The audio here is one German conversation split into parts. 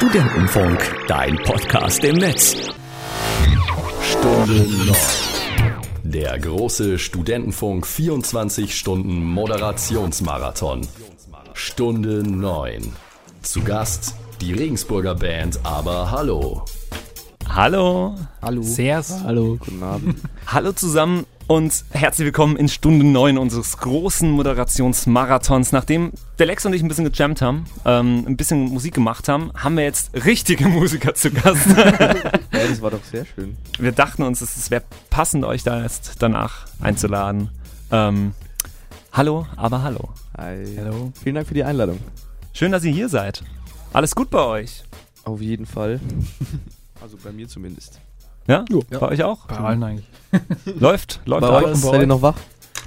Studentenfunk, dein Podcast im Netz. Stunde 9. Der große Studentenfunk 24 Stunden Moderationsmarathon. Stunde 9. Zu Gast die Regensburger Band Aber Hallo. Hallo. Hallo. Sers. Hallo. Guten Abend. Hallo zusammen und herzlich willkommen in Stunde 9 unseres großen Moderationsmarathons. Nachdem der Lex und ich ein bisschen gejammt haben, ähm, ein bisschen Musik gemacht haben, haben wir jetzt richtige Musiker zu Gast. ja, das war doch sehr schön. Wir dachten uns, es wäre passend, euch da jetzt danach einzuladen. Ähm, hallo, aber hallo. Hi. Hallo. Vielen Dank für die Einladung. Schön, dass ihr hier seid. Alles gut bei euch? Auf jeden Fall. Also bei mir zumindest. Ja? ja. Bei euch auch? Bei allen eigentlich. läuft, läuft bei euch. Seid ihr noch wach?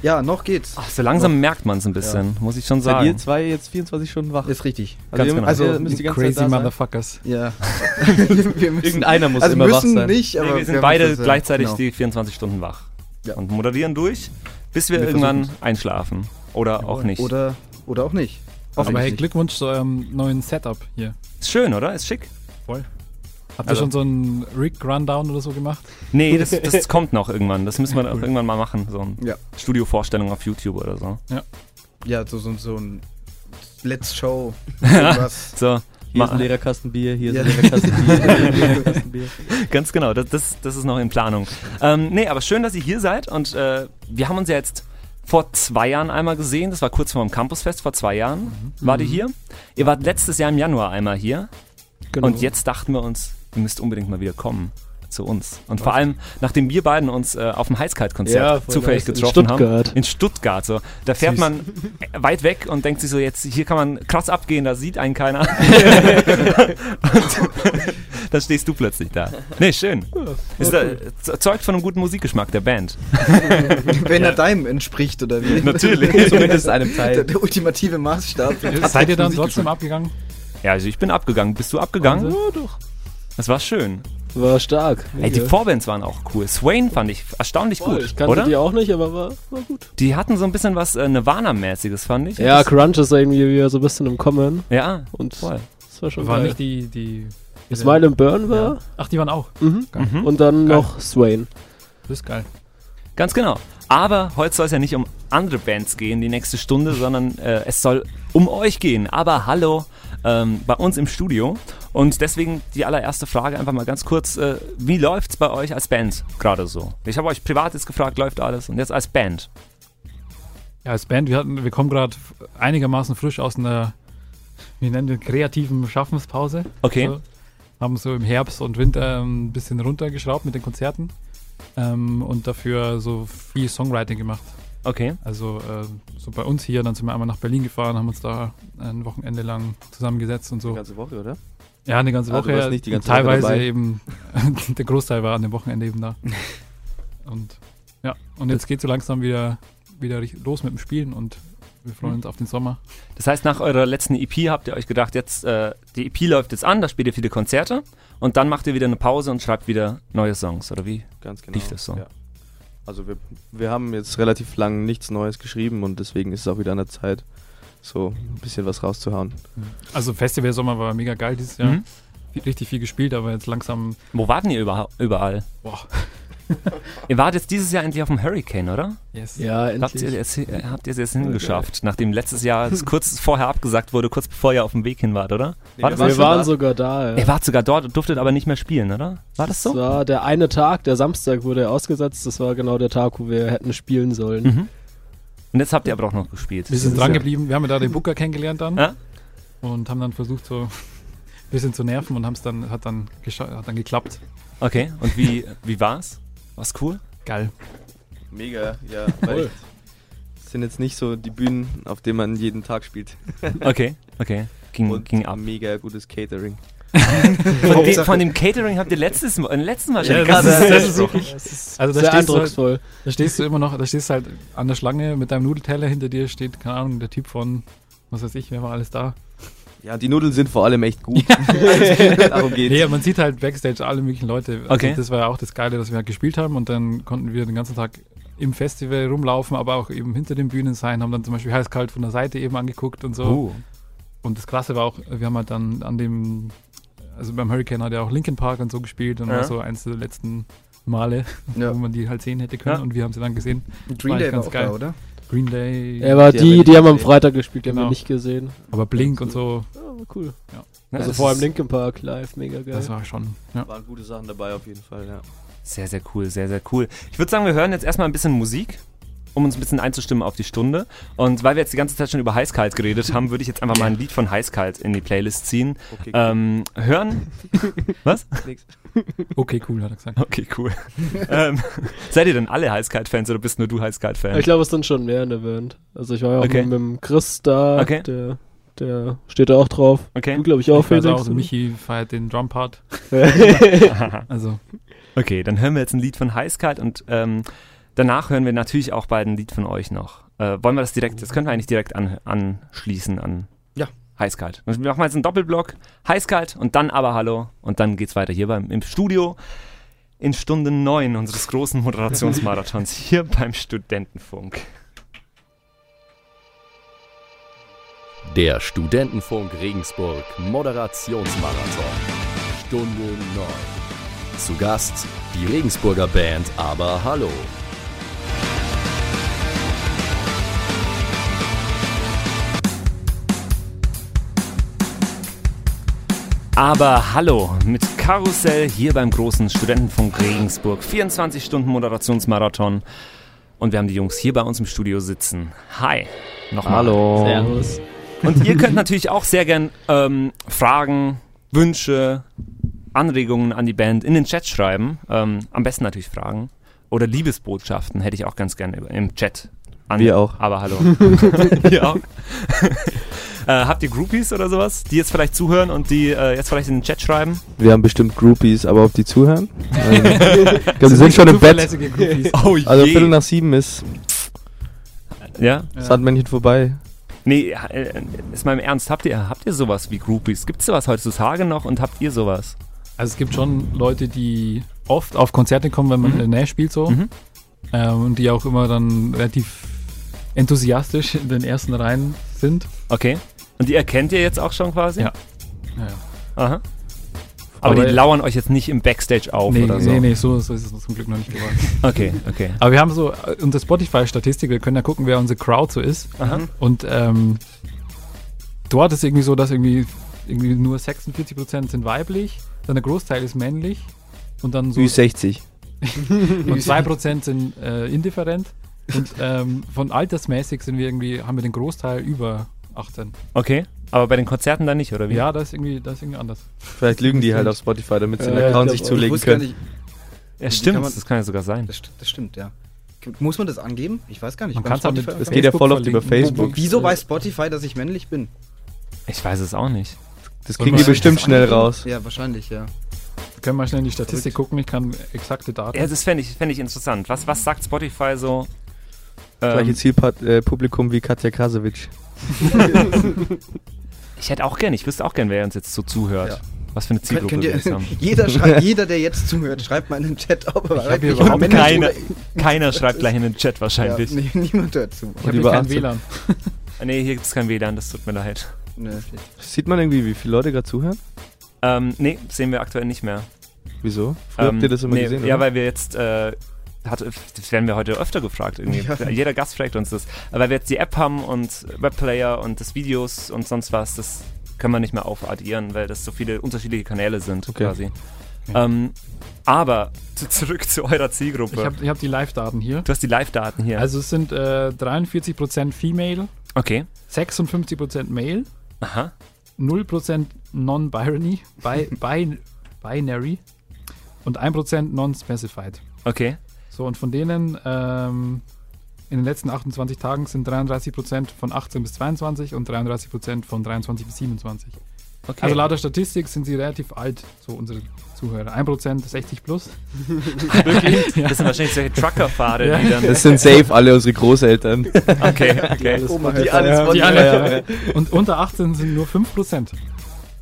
Ja, noch geht's. Ach, so langsam noch. merkt man es ein bisschen, ja. muss ich schon sagen. Seid ihr zwei jetzt 24 Stunden wach? Ist richtig. Also, ihr, genau. also ihr müsst die ganze crazy Zeit da Motherfuckers. Ja. wir müssen, Irgendeiner muss also immer wach sein. nicht, aber nee, wir sind wir beide das, gleichzeitig genau. die 24 Stunden wach. Ja. Und moderieren durch, bis wir, Wir irgendwann versuchen's. einschlafen. Oder auch nicht. Oder, oder auch nicht. Aber hey, Hoffentlich. Glückwunsch zu eurem neuen Setup hier. Ist schön, oder? Ist schick. Habt Also- ihr schon so einen Rig-Rundown oder so gemacht? Nee, das, das kommt noch irgendwann. Das müssen wir auch irgendwann mal machen. So eine Ja. Studiovorstellung auf YouTube oder so. Ja, so, so, so ein Let's Show. Irgendwas. So, Hier ist ein leerer Kasten Bier, hier ist Ja. ein leerer Kasten Bier, hier ist ein Kasten Bier. ganz genau. Das, das, das ist noch in Planung. Ähm, nee, aber schön, dass ihr hier seid. Und äh, wir haben uns ja jetzt vor zwei Jahren einmal gesehen. Das war kurz vor dem Campusfest, vor zwei Jahren. Wart ihr hier? Ihr wart letztes Jahr im Januar einmal hier. Genau. Und jetzt dachten wir uns, ihr müsst unbedingt mal wieder kommen zu uns. Und vor allem, nachdem wir beiden uns äh, auf dem Heißkalt-Konzert Ja, zufällig nice. In getroffen haben. Stuttgart. In Stuttgart. So. Da fährt Süß. man weit weg und denkt sich so, jetzt hier kann man krass abgehen, da sieht einen keiner. und dann stehst du plötzlich da. Nee, schön. Ist da, zeugt von einem guten Musikgeschmack der Band. Wenn er deinem entspricht, oder wie? Natürlich. Zumindest einem Der, Teil. der ultimative Maßstab. Seid ihr dann trotzdem abgegangen? Ja, also ich bin abgegangen. Bist du abgegangen? Wahnsinn. Ja, doch. Das war schön. War stark. Ey, die Vorbands waren auch cool. Swain fand ich erstaunlich Voll, gut, Ich kannte oder? die auch nicht, aber war, war gut. Die hatten so ein bisschen was äh, Nirvana-mäßiges, fand ich. Ja, das, Crunch ist irgendwie wieder so ein bisschen im Kommen. ja, Und voll. das war schon War geil. nicht die. die Smile and Burn war. Ach, die waren auch. Mhm. Mhm. Und dann Geil. noch Swain. Das ist geil. Ganz genau. Aber heute soll es ja nicht um andere Bands gehen, die nächste Stunde, sondern äh, es soll um euch gehen. Aber hallo, ähm, bei uns im Studio. Und deswegen die allererste Frage einfach mal ganz kurz. Äh, wie läuft's bei euch als Band gerade so? Ich habe euch privat jetzt gefragt, läuft alles? Und jetzt als Band. Ja, als Band, wir, hatten, wir kommen gerade einigermaßen frisch aus einer, wie nennen wir, kreativen Schaffenspause. Okay. So, haben so im Herbst und Winter ein bisschen runtergeschraubt mit den Konzerten ähm, und dafür so viel Songwriting gemacht. Okay. Also äh, so bei uns hier, dann sind wir einmal nach Berlin gefahren, haben uns da ein Wochenende lang zusammengesetzt und Die so. ganze Woche, oder? Ja, eine ganze Ah, du Woche. warst nicht die ganze teilweise Woche dabei. eben, der Großteil war an dem Wochenende eben da. Und ja, und jetzt geht so langsam wieder, wieder los mit dem Spielen und wir freuen uns auf den Sommer. Das heißt, nach eurer letzten EP habt ihr euch gedacht, jetzt äh, die EP läuft jetzt an, da spielt ihr viele Konzerte und dann macht ihr wieder eine Pause und schreibt wieder neue Songs, oder wie? Ganz genau. Lief das so? Ja. Also wir, wir haben jetzt relativ lang nichts Neues geschrieben und deswegen ist es auch wieder an der Zeit, so ein bisschen was rauszuhauen. Also Festival Sommer war mega geil dieses Jahr. Mhm. Viel- Richtig viel gespielt, aber jetzt langsam, Wo warten ihr überha- überall? boah, Ihr wart jetzt dieses Jahr endlich auf dem Hurricane, oder? yes. Ja, Habt ihr, endlich. es, äh, habt ihr es jetzt hingeschafft, nachdem letztes Jahr es kurz vorher abgesagt wurde, kurz bevor ihr auf dem Weg hin wart, oder? Nee, War wir das waren Wir schon waren da. sogar da. Ja. Ihr wart sogar dort und durftet aber nicht mehr spielen, oder? War das Das so? war der eine Tag, der Samstag wurde ausgesetzt. Das war genau der Tag, wo wir hätten spielen sollen. Mhm. Und jetzt habt ihr aber auch noch gespielt. Wir sind dran geblieben, wir haben ja da den Booker kennengelernt dann Ja? und haben dann versucht so ein bisschen zu nerven und haben es dann, hat dann, hat dann geklappt. Okay, und wie, wie war's? War's cool? Geil. Mega, ja. Weil es sind jetzt nicht so die Bühnen, auf denen man jeden Tag spielt. Okay, okay. Ging, Und ging ab. mega gutes Catering. Von, dem, von dem Catering habt ihr letztes Mal, letzten Mal schon Ja, das ist- das ist gesprochen. wirklich- Das ist Also da sehr stehst, du halt, eindrucksvoll. da stehst du immer noch, da stehst du halt an der Schlange mit deinem Nudelteller, hinter dir steht, keine Ahnung, der Typ von, was weiß ich, wer war alles da. Ja, die Nudeln sind vor allem echt gut. Darum geht's. Nee, man sieht halt Backstage alle möglichen Leute. Also Okay. Das war ja auch das Geile, dass wir halt gespielt haben und dann konnten wir den ganzen Tag im Festival rumlaufen, aber auch eben hinter den Bühnen sein, haben dann zum Beispiel heiß-kalt von der Seite eben angeguckt und so. Uh. Und das Krasse war auch, wir haben halt dann an dem, also beim Hurricane hat er auch Linkin Park und so gespielt und Ja. war so eins der letzten Male, Ja. wo man die halt sehen hätte können Ja. und wir haben sie dann gesehen. Green War Day war ganz auch geil. da, oder? Green Day, Er war Die die, haben wir die, haben am. Freitag gespielt, die haben Genau. wir nicht gesehen. aber Blink und so, Ja, war cool. Ja, Also das vor allem Linkin Park live, mega geil. das war schon, ja. Waren gute Sachen dabei auf jeden Fall, ja. Sehr, sehr cool, sehr, sehr cool. Ich würde sagen, wir hören jetzt erstmal ein bisschen Musik, um uns ein bisschen einzustimmen auf die Stunde. Und weil wir jetzt die ganze Zeit schon über Heißkalt geredet haben, würde ich jetzt einfach mal ein Lied von Heißkalt in die Playlist ziehen. Okay, Ähm, hören. Was? nix. Okay, cool, hat er gesagt. Okay, cool. ähm, seid ihr denn alle Heißkalt-Fans oder bist nur du Heißkalt-Fan? Ich glaube, es sind schon mehr in der Band. Also ich war ja auch Okay. mit, mit dem Chris da, Okay. der, der steht da auch drauf. Okay. Du glaube ich auch, ich Felix. auch, Michi feiert den Drumpart. Also, okay, dann hören wir jetzt ein Lied von Heißkalt und ähm, danach hören wir natürlich auch bald ein Lied von euch noch. Äh, wollen wir das direkt, das können wir eigentlich direkt an, anschließen an Ja. Heißkalt. Wir machen jetzt einen Doppelblock, Heißkalt und dann aber Hallo und dann geht's weiter hier beim, im Studio in Stunde 9 unseres großen Moderationsmarathons hier beim Studentenfunk. Der Studentenfunk Regensburg Moderationsmarathon. Stunde 9. Zu Gast die Regensburger Band Aber Hallo. Aber hallo mit Karussell hier beim großen Studentenfunk Regensburg. 24 Stunden Moderationsmarathon. Und wir haben die Jungs hier bei uns im Studio sitzen. Hi. Nochmal. Hallo. Servus. Und ihr könnt natürlich auch sehr gern ähm, Fragen, Wünsche, Anregungen an die Band in den Chat schreiben. Ähm, am besten natürlich Fragen. Oder Liebesbotschaften hätte ich auch ganz gerne im Chat. An Wir auch. Aber hallo. Wir auch. äh, habt ihr Groupies oder sowas, die jetzt vielleicht zuhören und die äh, jetzt vielleicht in den Chat schreiben? Wir haben bestimmt Groupies, aber ob die zuhören? Ähm, die sind schon im Bett. Zuverlässige Groupies. Oh Also Viertel nach sieben ist Ja? das Sandmännchen vorbei. Nee, äh, ist mal im Ernst, habt ihr, habt ihr sowas wie Groupies? Gibt es sowas heutzutage noch und habt ihr sowas? Also es gibt schon Leute, die oft auf Konzerte kommen, wenn man Mhm. in der Nähe spielt so. Mhm. Ähm, und die auch immer dann relativ enthusiastisch in den ersten Reihen sind. Okay. Und die erkennt ihr jetzt auch schon quasi? Ja. Ja, ja. Aha. Aber, Aber- die lauern euch jetzt nicht im Backstage auf nee, oder so? nee, nee, so, so ist es zum Glück noch nicht geworden. Okay, okay. Aber wir haben so äh, unsere Spotify-Statistik, wir können ja gucken, wer unsere Crowd so ist. Aha. Und ähm, dort ist irgendwie so, dass irgendwie, irgendwie nur 46% sind weiblich, dann der Großteil ist männlich und dann so Ü60. und 2% sind äh, indifferent. Und ähm, von altersmäßig sind wir irgendwie, haben wir den Großteil über 18. Okay. Aber bei den Konzerten dann nicht, oder wie? Ja, das ist irgendwie, das ist irgendwie anders. Vielleicht lügen die halt auf Spotify, damit sie den Account sich zulegen können. nicht, Ja, stimmt. kann man- das kann ja sogar sein. das, st- das stimmt, ja. Muss man das angeben? Ich weiß gar nicht. Man kann es auch mit Spotify- Das geht ja voll oft über. Facebook. Wieso weiß Spotify, dass ich männlich bin? Ich weiß es auch nicht. Das kriegen die bestimmt schnell raus. Ja, wahrscheinlich, ja. Wir können mal schnell in die Statistik gucken, ich kann exakte Daten. Ja, das fände ich, fänd ich interessant. Was, was sagt Spotify so? Gleiche Ähm, Zielpublikum wie Katja Krasowitsch. ich hätte auch gern, ich wüsste auch gern, wer uns jetzt so zuhört. Ja. Was für eine Zielgruppe könnt wir ihr, jetzt haben. jeder, schrei- jeder, der jetzt zuhört, schreibt mal in den Chat, ob er Ich wirklich überhaupt keine- Keiner schreibt gleich in den Chat wahrscheinlich. Ja, nee, niemand hört zu. ich Und habe kein 18. WLAN. Nee, hier gibt es kein WLAN, das tut mir leid. Nee. Sieht man irgendwie, wie viele Leute gerade zuhören? Ähm, nee, sehen wir aktuell nicht mehr. Wieso? Früher Ähm, habt ihr das immer nee, gesehen, Ja, oder? weil wir jetzt, äh, hat, das werden wir heute öfter gefragt irgendwie. Ja. Jeder Gast fragt uns das. Aber weil wir jetzt die App haben und Webplayer und das Videos und sonst was, das können wir nicht mehr aufaddieren, weil das so viele unterschiedliche Kanäle sind Okay. quasi. Ja. Ähm, aber zu, zurück zu eurer Zielgruppe. Ich habe hab die Live-Daten hier. du hast die Live-Daten hier. Also es sind äh, 43% Female, okay. 56% Male, Aha. 0% Non-Binary, bi, bi, Binary und 1% Non-Specified. Okay. So, und von denen ähm, in den letzten 28 Tagen sind 33% von 18 bis 22 und 33% von 23 bis 27. okay. Also laut der Statistik sind sie relativ alt, so unsere Zuhörer. 1% 60 plus. Wirklich? Das sind wahrscheinlich solche Truckerfahrer, Ja. die dann. Das sind safe alle unsere Großeltern. Okay, okay. Die alles Die Spotify alle, haben. Und unter 18 sind nur 5%.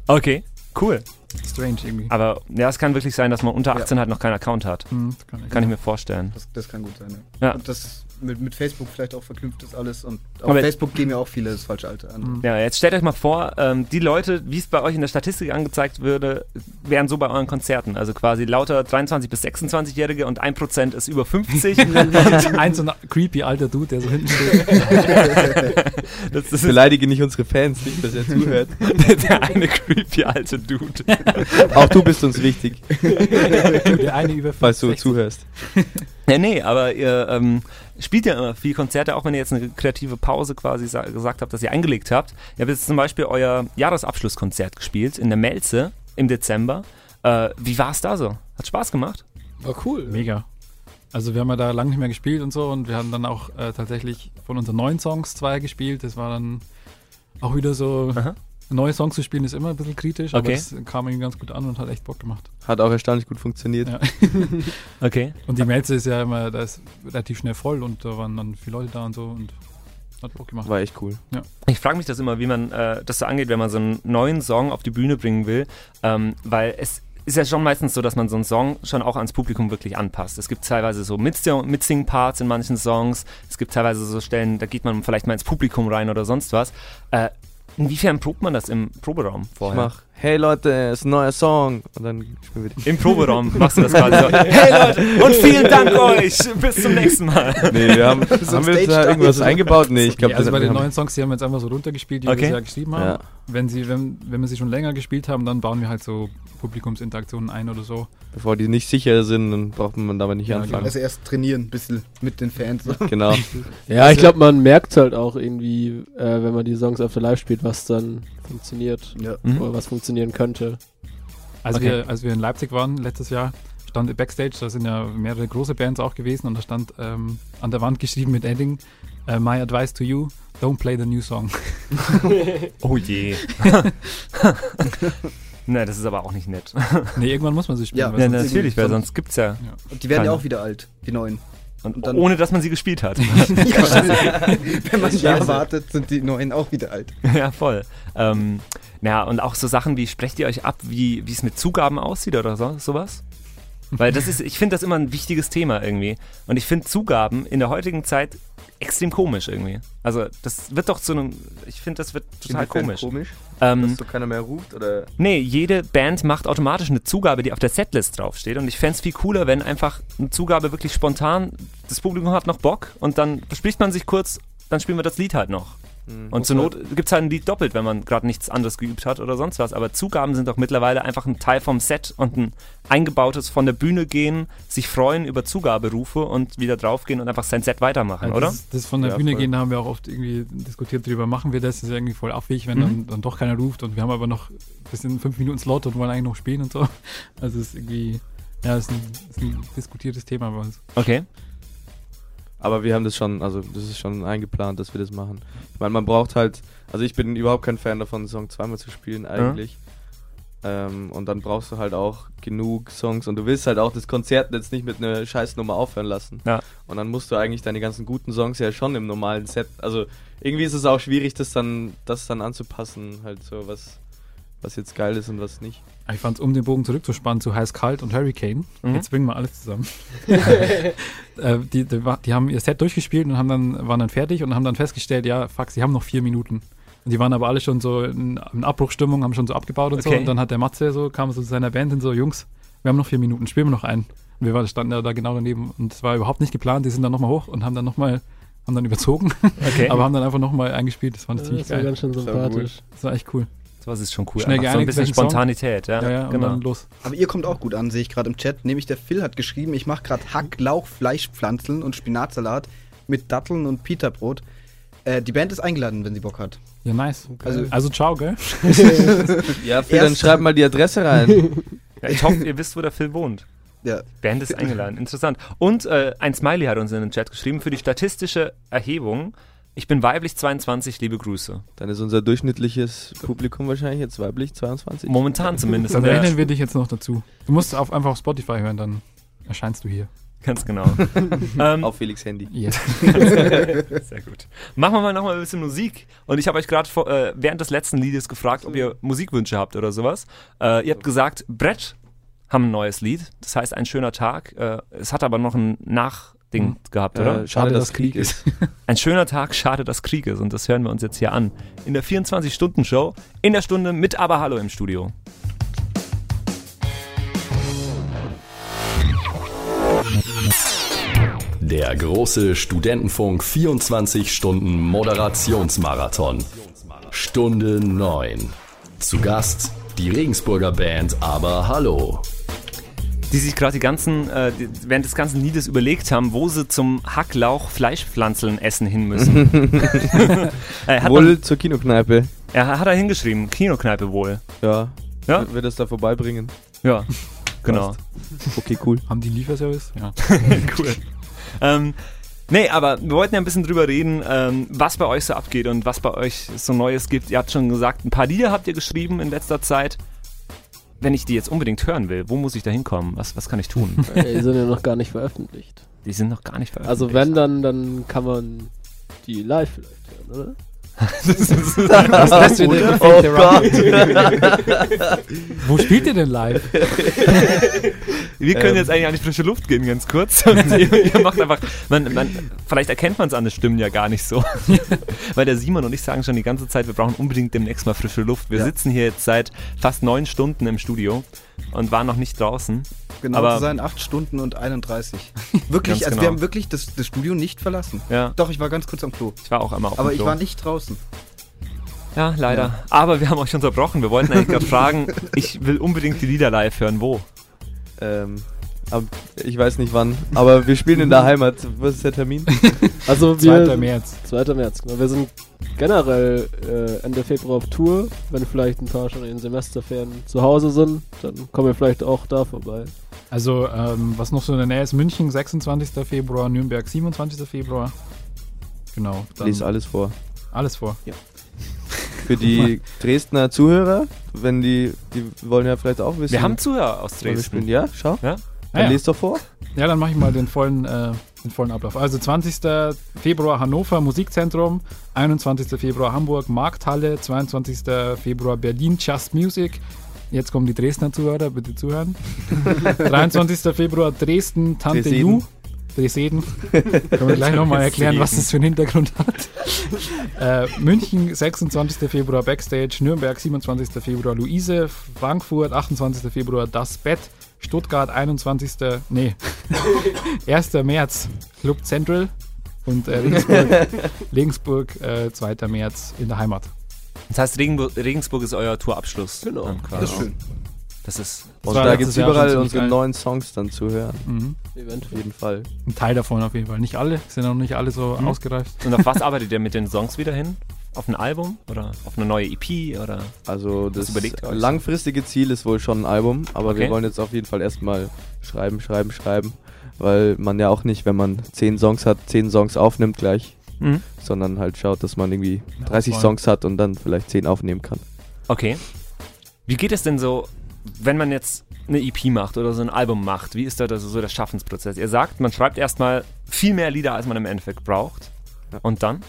Okay, cool. Strange irgendwie. Aber ja, es kann wirklich sein, dass man unter 18 halt noch keinen Account hat. Hm, das kann, echt Kann ich mir vorstellen. Das, das kann gut sein, ja. Ja. Und das mit, mit Facebook vielleicht auch verknüpft ist alles. Und auf Aber- Facebook geben ja auch viele das falsche Alter an. Ja, jetzt stellt euch mal vor, ähm, die Leute, wie es bei euch in der Statistik angezeigt würde, wären so bei euren Konzerten. Also quasi lauter 23- bis 26-Jährige und 1% ist über 50. Ein so ein creepy alter Dude, der so hinten steht. das, das Beleidige nicht unsere Fans, nicht, dass er zuhört. der eine creepy alte Dude. Auch du bist uns wichtig, der eine über falls du 60. zuhörst. Ja, nee, aber ihr ähm, spielt ja immer viel Konzerte, auch wenn ihr jetzt eine kreative Pause quasi sa gesagt habt, dass ihr eingelegt habt. Ihr habt jetzt zum Beispiel euer Jahresabschlusskonzert gespielt in der Melze im Dezember. Äh, wie war es da so? Hat Spaß gemacht? War cool. Mega. Also wir haben ja da lange nicht mehr gespielt und so und wir haben dann auch äh, tatsächlich von unseren neuen Songs zwei gespielt. Das war dann auch wieder so, Aha. Neue Songs zu spielen ist immer ein bisschen kritisch, aber Okay. das kam irgendwie ganz gut an und hat echt Bock gemacht. Hat auch erstaunlich gut funktioniert. Ja. Okay. Und die Melze ist ja immer, da ist relativ schnell voll und da waren dann viele Leute da und so und hat Bock gemacht. War echt cool. Ich frage mich das immer, wie man äh, das so angeht, wenn man so einen neuen Song auf die Bühne bringen will, ähm, weil es ist ja schon meistens so, dass man so einen Song schon auch ans Publikum wirklich anpasst. Es gibt teilweise so Mitsing- Mitsing-Parts in manchen Songs, es gibt teilweise so Stellen, da geht man vielleicht mal ins Publikum rein oder sonst was. Äh, inwiefern probt man das im Proberaum Ich vorher? Hey Leute, es ist ein neuer Song. Und dann spielen wir. Im Proberaum machst du das quasi so. Hey Leute, und vielen Dank euch. Bis zum nächsten Mal. Nee, wir haben, So haben wir jetzt da irgendwas eingebaut? Nee, ich glaube, nee, also bei den neuen Songs, die haben wir jetzt einfach so runtergespielt, die Okay. wir bisher geschrieben haben. Ja. Wenn, sie, wenn, wenn wir sie schon länger gespielt haben, dann bauen wir halt so Publikumsinteraktionen ein oder so. Bevor die nicht sicher sind, dann braucht man damit nicht Ja, anfangen. Also erst trainieren, ein bisschen mit den Fans. Genau. Ja, ich glaube, man merkt halt auch irgendwie, äh, wenn man die Songs auf der Live spielt, was dann funktioniert ja. Mhm. oder was funktionieren könnte. Als, Okay. wir, als wir in Leipzig waren letztes Jahr, stand Backstage, da sind ja mehrere große Bands auch gewesen und da stand ähm, an der Wand geschrieben mit Edding, äh, My advice to you, don't play the new song. Oh je. Nein, das ist aber auch nicht nett. nee, irgendwann muss man sie spielen. Ja, weil Ja, natürlich, weil sonst- gibt's ja. Und die werden ja Keine. auch wieder alt, die neuen. Und, dann- ohne dass man sie gespielt hat. Wenn man ja wartet, sind die neuen auch wieder alt. ja, voll. Ähm, ja, und auch so Sachen wie, sprecht ihr euch ab, wie wie es mit Zugaben aussieht oder so, sowas? Weil das ist, ich finde das immer ein wichtiges Thema irgendwie. Und ich finde Zugaben in der heutigen Zeit extrem komisch irgendwie. Also das wird doch zu einem, ich finde das wird total komisch. komisch. Ähm, Dass so keiner mehr ruft oder. Nee, jede Band macht automatisch eine Zugabe, die auf der Setlist draufsteht. Und ich fände es viel cooler, wenn einfach eine Zugabe wirklich spontan, das Publikum hat noch Bock und dann bespricht man sich kurz, dann spielen wir das Lied halt noch. Hm. Und zur Not gibt es halt ein Lied doppelt, wenn man gerade nichts anderes geübt hat oder sonst was. Aber Zugaben sind doch mittlerweile einfach ein Teil vom Set und ein eingebautes von der Bühne gehen, sich freuen über Zugaberufe und wieder draufgehen und einfach sein Set weitermachen, Ja, oder? Das, das von der Ja, Bühne voll. gehen, da haben wir auch oft irgendwie diskutiert drüber, machen wir das, das ist irgendwie voll abwegig, wenn Mhm. dann, dann doch keiner ruft und wir haben aber noch bis in fünf Minuten Slot und wollen eigentlich noch spielen und so. Also es ist irgendwie, ja, es ist ein, es ist ein diskutiertes Thema bei uns. Okay. Aber wir haben das schon, also das ist schon eingeplant, dass wir das machen. Ich meine, man braucht halt, also ich bin überhaupt kein Fan davon, einen Song zweimal zu spielen eigentlich. Ähm, und dann brauchst du halt auch genug Songs und du willst halt auch das Konzert jetzt nicht mit einer Scheißnummer aufhören lassen. Ja. Und dann musst du eigentlich deine ganzen guten Songs ja schon im normalen Set, also irgendwie ist es auch schwierig, das dann, das dann anzupassen, halt so was, was jetzt geil ist und was nicht. Ich fand es, um den Bogen zurückzuspannen zu Heiß Kalt und Hurricane, Mhm. jetzt bringen wir alles zusammen. äh, die, die, die haben ihr Set durchgespielt und haben dann, waren dann fertig und haben dann festgestellt, ja, fuck, sie haben noch vier Minuten. Und die waren aber alle schon so in, in Abbruchstimmung, haben schon so abgebaut und so. Okay. Und dann hat der Matze so, kam so zu seiner Band und so, Jungs, wir haben noch vier Minuten, spielen wir noch einen. Und wir waren, standen da genau daneben und es war überhaupt nicht geplant. Die sind dann nochmal hoch und haben dann nochmal, haben dann überzogen, Okay. aber haben dann einfach nochmal eingespielt. Das fand ich Das ziemlich war geil. ganz schön war sympathisch. Das war echt cool. Sowas ist schon cool. Schnell Einfach so ein bisschen. Spontanität, ja. Ja, ja, und genau. dann los. Aber ihr kommt auch gut an, sehe ich gerade im Chat. Nämlich der Phil hat geschrieben, ich mache gerade Hack, Lauch, Fleischpflanzeln und Spinatsalat mit Datteln und Pita-Brot. Äh, die Band ist eingeladen, wenn sie Bock hat. Ja, nice. Also- Also ciao, gell? Ja, Phil, dann Erst- schreib mal die Adresse rein. Ja, ich hoffe, ihr wisst, wo der Phil wohnt. Ja, Band ist eingeladen. Interessant. Und äh, ein Smiley hat uns in den Chat geschrieben für die statistische Erhebung. Ich bin weiblich 22, liebe Grüße. Dann ist unser durchschnittliches Publikum wahrscheinlich jetzt weiblich 22. Momentan zumindest. Dann rechnen wir dich jetzt noch dazu. Du musst auf, einfach auf Spotify hören, dann erscheinst du hier. Ganz genau. ähm, Auf Felix Handy. Yes. Sehr gut. Machen wir mal noch mal ein bisschen Musik. Und ich habe euch gerade äh, während des letzten Liedes gefragt, ob ihr Musikwünsche habt oder sowas. Äh, ihr habt gesagt, Brett haben ein neues Lied. Das heißt, ein schöner Tag. Äh, es hat aber noch ein Nachding Mhm. gehabt, oder? Äh, schade, dass Krieg ist. Ein schöner Tag, schade, dass Krieg ist. Und das hören wir uns jetzt hier an. In der 24-Stunden-Show. In der Stunde mit Aber Hallo im Studio. Der große Studentenfunk 24 Stunden Moderationsmarathon. Stunde 9. Zu Gast die Regensburger Band Aber Hallo. Die sich gerade die ganzen, äh, die, während des ganzen Liedes überlegt haben, wo sie zum Hacklauch Fleischpflanzeln essen hin müssen. äh, Wohl man, zur Kinokneipe. er hat da hingeschrieben, Kinokneipe wohl. Ja. Ja? Wird es da vorbeibringen? Ja, genau. Okay, cool. Haben die einen Lieferservice? Ja. cool. Ähm, nee, aber wir wollten ja ein bisschen drüber reden, ähm, was bei euch so abgeht und was bei euch so Neues gibt. Ihr habt schon gesagt, ein paar Lieder habt ihr geschrieben in letzter Zeit. Wenn ich die jetzt unbedingt hören will, wo muss ich da hinkommen? Was, was kann ich tun? Äh, Die sind ja noch gar nicht veröffentlicht. Die sind noch gar nicht veröffentlicht. Also wenn, dann, dann kann man die live vielleicht hören, oder? Das lässt wieder der Oh Round. Wo spielt ihr denn live? Wir können Ähm. jetzt eigentlich an die frische Luft gehen, ganz kurz. Und ihr, macht einfach, man, man, vielleicht erkennt man es an den Stimmen ja gar nicht so. Weil der Simon und ich sagen schon die ganze Zeit, wir brauchen unbedingt demnächst mal frische Luft. Wir Ja. sitzen hier jetzt seit fast neun Stunden im Studio und waren noch nicht draußen. Genau Aber- zu sein, 8 Stunden und 31. Wirklich, also genau. wir haben wirklich das, das Studio nicht verlassen. Ja, Doch, ich war ganz kurz am Klo. ich war auch einmal auf Aber ich war nicht draußen. Ja, leider. Aber wir haben euch unterbrochen. Wir wollten eigentlich gerade fragen, ich will unbedingt die Lieder live hören. Wo? Ähm, ab, ich weiß nicht wann, aber wir spielen in der Heimat. Was ist der Termin? Also 2. wir, März. 2. März, genau. Wir sind generell äh, Ende Februar auf Tour. Wenn vielleicht ein paar schon in den Semesterferien zu Hause sind, dann kommen wir vielleicht auch da vorbei. Also, ähm, was noch so in der Nähe ist, München 26. Februar, Nürnberg 27. Februar. Genau. Dann Lies alles vor. alles vor. Für die Dresdner Zuhörer, wenn die, die wollen ja vielleicht auch wissen. Wir haben Zuhörer aus. Dresden. Ja, schau. Ja? Dann ja. lest doch vor. Ja, dann mache ich mal den vollen, äh, den vollen Ablauf. Also 20. Februar Hannover Musikzentrum, 21. Februar Hamburg Markthalle, 22. Februar Berlin Just Music. Jetzt kommen die Dresdner Zuhörer, bitte zuhören. 23. Februar Dresden Tante Dresden. Ju. Dresden. Können wir gleich nochmal erklären, was das für einen Hintergrund hat. äh, München 26. Februar Backstage, Nürnberg 27. Februar Luise, Frankfurt 28. Februar Das Bett, Stuttgart 21. Nee, 1. März Club Central und äh, Regensburg, Regensburg äh, 2. März in der Heimat. Das heißt, Regenburg, Regensburg ist euer Tourabschluss. Genau. Das ist schön. Das ist Und war da gibt es überall unsere neuen Songs dann zu hören. Mhm. Auf jeden Fall. Ein Teil davon auf jeden Fall. Nicht alle, sind noch nicht alle so Mhm. ausgereift. Und auf was arbeitet ihr mit den Songs wieder hin? Auf ein Album oder auf eine neue EP oder? Also das langfristige Ziel ist wohl schon ein Album, aber Okay. wir wollen jetzt auf jeden Fall erstmal schreiben, schreiben, schreiben, weil man ja auch nicht, wenn man zehn Songs hat, zehn Songs aufnimmt gleich, Mhm. sondern halt schaut, dass man irgendwie Eine 30 Auswahl. Songs hat und dann vielleicht zehn aufnehmen kann. Okay. Wie geht es denn so, wenn man jetzt eine EP macht oder so ein Album macht? Wie ist da das, so der Schaffensprozess? Ihr sagt, man schreibt erstmal viel mehr Lieder, als man im Endeffekt braucht. Und dann?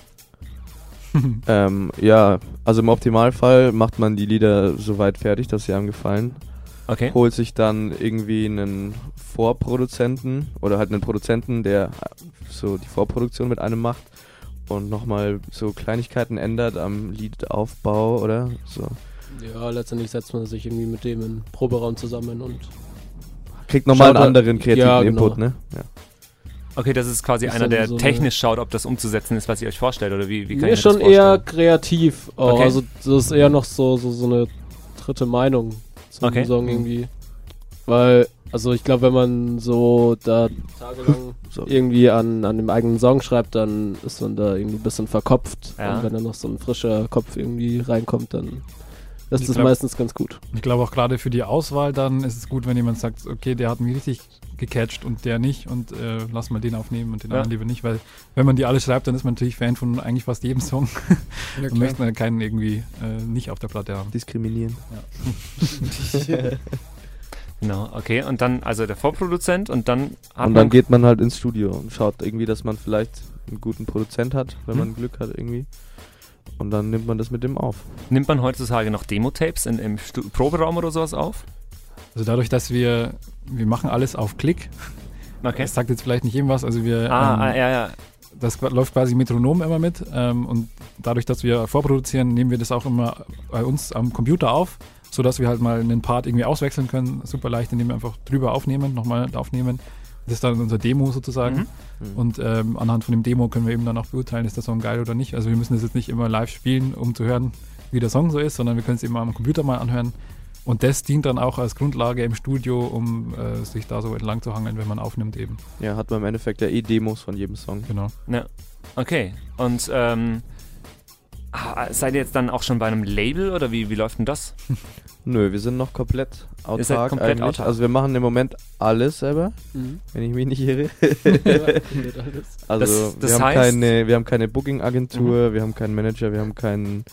Ähm, ja, also im Optimalfall macht man die Lieder soweit fertig, dass sie einem gefallen, Okay. holt sich dann irgendwie einen Vorproduzenten oder halt einen Produzenten, der so die Vorproduktion mit einem macht und nochmal so Kleinigkeiten ändert am Liedaufbau oder so. Ja, letztendlich setzt man sich irgendwie mit dem in Proberaum zusammen und Kriegt nochmal einen er- anderen kreativen Ja, genau. Input, ne? Ja. Okay, das ist quasi Ist einer, der so eine- technisch schaut, ob das umzusetzen ist, was ihr euch vorstellt, oder wie, wie kann mir ich schon das eher kreativ. Auch. Okay. Also das ist eher noch so, so, so eine dritte Meinung zum Okay. Song irgendwie. Weil, also ich glaube, wenn man so da tagelang So. irgendwie an, an dem eigenen Song schreibt, dann ist man da irgendwie ein bisschen verkopft. Ja. Und wenn dann noch so ein frischer Kopf irgendwie reinkommt, dann ist Ich das glaub- meistens ganz gut. Ich glaube auch gerade für die Auswahl dann ist es gut, wenn jemand sagt, okay, der hat mich richtig gecatcht und der nicht und äh, lass mal den aufnehmen und den Ja. anderen lieber nicht, weil wenn man die alle schreibt, dann ist man natürlich Fan von eigentlich fast jedem Song und möchte dann keinen irgendwie äh, nicht auf der Platte haben. Diskriminieren. Genau, okay. Und dann, also der Vorproduzent und dann hat Und man dann geht man halt ins Studio und schaut irgendwie, dass man vielleicht einen guten Produzent hat, wenn Hm. man Glück hat irgendwie. Und dann nimmt man das mit dem auf. Nimmt man heutzutage noch Demo-Tapes in, im Stu Proberaum oder sowas auf? Also dadurch, dass wir, wir machen alles auf Klick, Okay. das sagt jetzt vielleicht nicht jedem was, also wir, Ah, ähm, ah, ja, ja. das läuft quasi Metronom immer mit ähm, und dadurch, dass wir vorproduzieren, nehmen wir das auch immer bei uns am Computer auf, sodass wir halt mal einen Part irgendwie auswechseln können, super leicht, indem wir einfach drüber aufnehmen, nochmal aufnehmen. Das ist dann unser Demo sozusagen. Mhm. Mhm. Und ähm, anhand von dem Demo können wir eben dann auch beurteilen, ist der Song geil oder nicht. Also wir müssen das jetzt nicht immer live spielen, um zu hören, wie der Song so ist, sondern wir können es eben am Computer mal anhören. Und das dient dann auch als Grundlage im Studio, um äh, sich da so entlang zu hangeln, wenn man aufnimmt eben. Ja, hat man im Endeffekt ja eh Demos von jedem Song. Genau. Okay. Und ähm, ah, seid ihr jetzt dann auch schon bei einem Label oder wie, wie läuft denn das? Nö, wir sind noch komplett Ihr seid autark komplett eigentlich. autark. Also wir machen im Moment alles selber, Mhm. wenn ich mich nicht irre. Ja. Also Das- das wir, haben heißt- Mhm. keine, wir haben keine Booking-Agentur, wir haben keinen Manager, wir haben keinen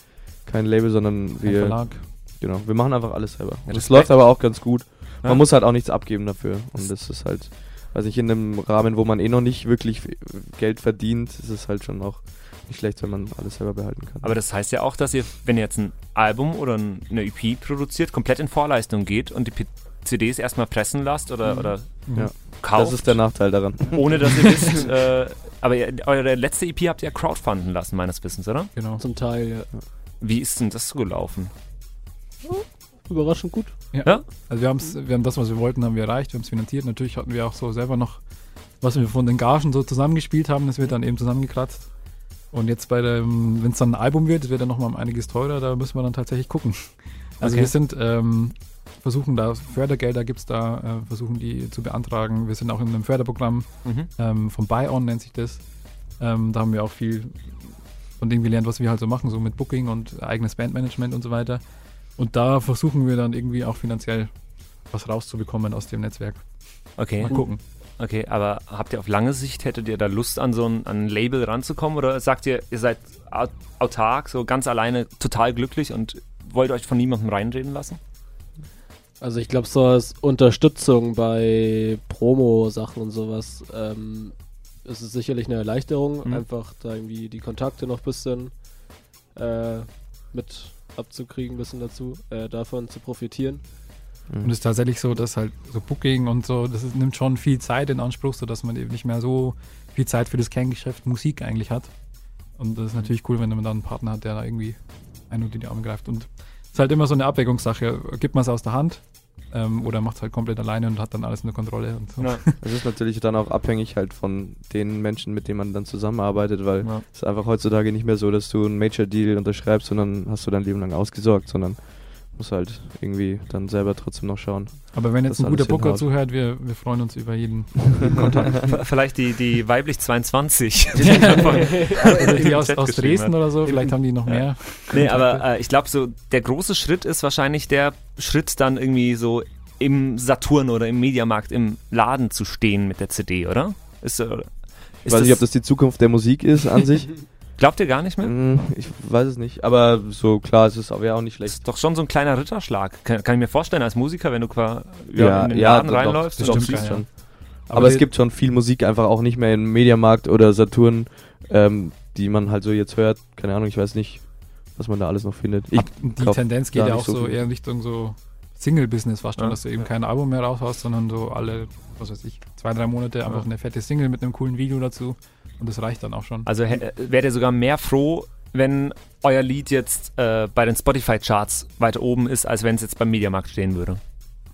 kein Label, sondern Ein wir, Verlag. genau, wir machen einfach alles selber. Und das läuft aber auch ganz gut. Man Ja. muss halt auch nichts abgeben dafür. Und das ist halt, weiß ich, in einem Rahmen, wo man eh noch nicht wirklich Geld verdient, ist es halt schon auch nicht schlecht, wenn man alles selber behalten kann. Aber das heißt ja auch, dass ihr, wenn ihr jetzt ein Album oder ein- eine EP produziert, komplett in Vorleistung geht und die CDs erstmal pressen lasst oder, Mhm. oder Ja. kauft, das ist der Nachteil daran. ohne dass ihr wisst, äh, aber ihr, eure letzte EP habt ihr ja crowdfunden lassen, meines Wissens, oder? Genau. Zum Teil, ja. Wie ist denn das so gelaufen? Überraschend gut. Ja? Also wir, haben's, wir haben das, was wir wollten, haben wir erreicht, wir haben es finanziert. Natürlich hatten wir auch so selber noch, was wir von den Gagen so zusammengespielt haben, das wird dann eben zusammengekratzt. Und jetzt bei dem, wenn es dann ein Album wird, wird dann nochmal um einiges teurer, da müssen wir dann tatsächlich gucken. Also Okay. wir sind, ähm, versuchen da, Fördergelder gibt es da, äh, versuchen die zu beantragen. Wir sind auch in einem Förderprogramm, Mhm. ähm, vom Buy-On nennt sich das. Ähm, da haben wir auch viel von dem gelernt, was wir halt so machen, so mit Booking und eigenes Bandmanagement und so weiter. Und da versuchen wir dann irgendwie auch finanziell was rauszubekommen aus dem Netzwerk. Okay. Mal gucken. Okay, aber habt ihr auf lange Sicht, hättet ihr da Lust an so ein, an ein Label ranzukommen oder sagt ihr, ihr seid au- autark, so ganz alleine total glücklich und wollt euch von niemandem reinreden lassen? Also ich glaube, so als Unterstützung bei Promo-Sachen und sowas ähm, ist es sicherlich eine Erleichterung, Mhm. einfach da irgendwie die Kontakte noch ein bisschen äh, mit abzukriegen, ein bisschen dazu, äh, davon zu profitieren. Mhm. Und es ist tatsächlich so, dass halt so Booking und so, das ist, nimmt schon viel Zeit in Anspruch, sodass man eben nicht mehr so viel Zeit für das Kerngeschäft Musik eigentlich hat. Und das ist natürlich cool, wenn man dann einen Partner hat, der da irgendwie einen unter die Arme greift. Und es ist halt immer so eine Abwägungssache. Gibt man es aus der Hand ähm, oder macht es halt komplett alleine und hat dann alles unter Kontrolle und so. Ja. Es ist natürlich dann auch abhängig halt von den Menschen, mit denen man dann zusammenarbeitet, weil Ja. es ist einfach heutzutage nicht mehr so, dass du einen Major-Deal unterschreibst und dann hast du dein Leben lang ausgesorgt, sondern musst halt irgendwie dann selber trotzdem noch schauen. Aber wenn jetzt ein guter Booker hinhaut. zuhört, wir, wir freuen uns über jeden, jeden Kontakt. Vielleicht die, die weiblich 22. Oder die aus, aus Dresden hat. oder so, vielleicht haben die noch Ja. mehr. Nee, aber äh, ich glaube, so der große Schritt ist wahrscheinlich der Schritt, dann irgendwie so im Saturn oder im Mediamarkt im Laden zu stehen mit der CD, oder? Ist, äh, Ich ist weiß nicht, ob das die Zukunft der Musik ist an sich. Glaubt ihr gar nicht mehr? Hm, ich weiß es nicht, aber so klar, es ist aber ja auch nicht Das schlecht. ist doch schon so ein kleiner Ritterschlag. Kann, kann ich mir vorstellen, als Musiker, wenn du qua ja, Ja, in den ja, Laden doch, reinläufst. das und Doch, stimmt schon. nicht. Aber, es gibt schon viel Musik einfach auch nicht mehr im Mediamarkt oder Saturn, ähm, die man halt so jetzt hört. Keine Ahnung, ich weiß nicht, was man da alles noch findet. Ich, die Tendenz geht ja auch so so eher in Richtung so Single-Business fast schon, Ja. dass du eben kein Album mehr raushaust, sondern so alle, was weiß ich, zwei, drei Monate einfach eine fette Single mit einem coolen Video dazu und das reicht dann auch schon. Also wärt ihr sogar mehr froh, wenn euer Lied jetzt äh, bei den Spotify-Charts weiter oben ist, als wenn es jetzt beim Mediamarkt stehen würde?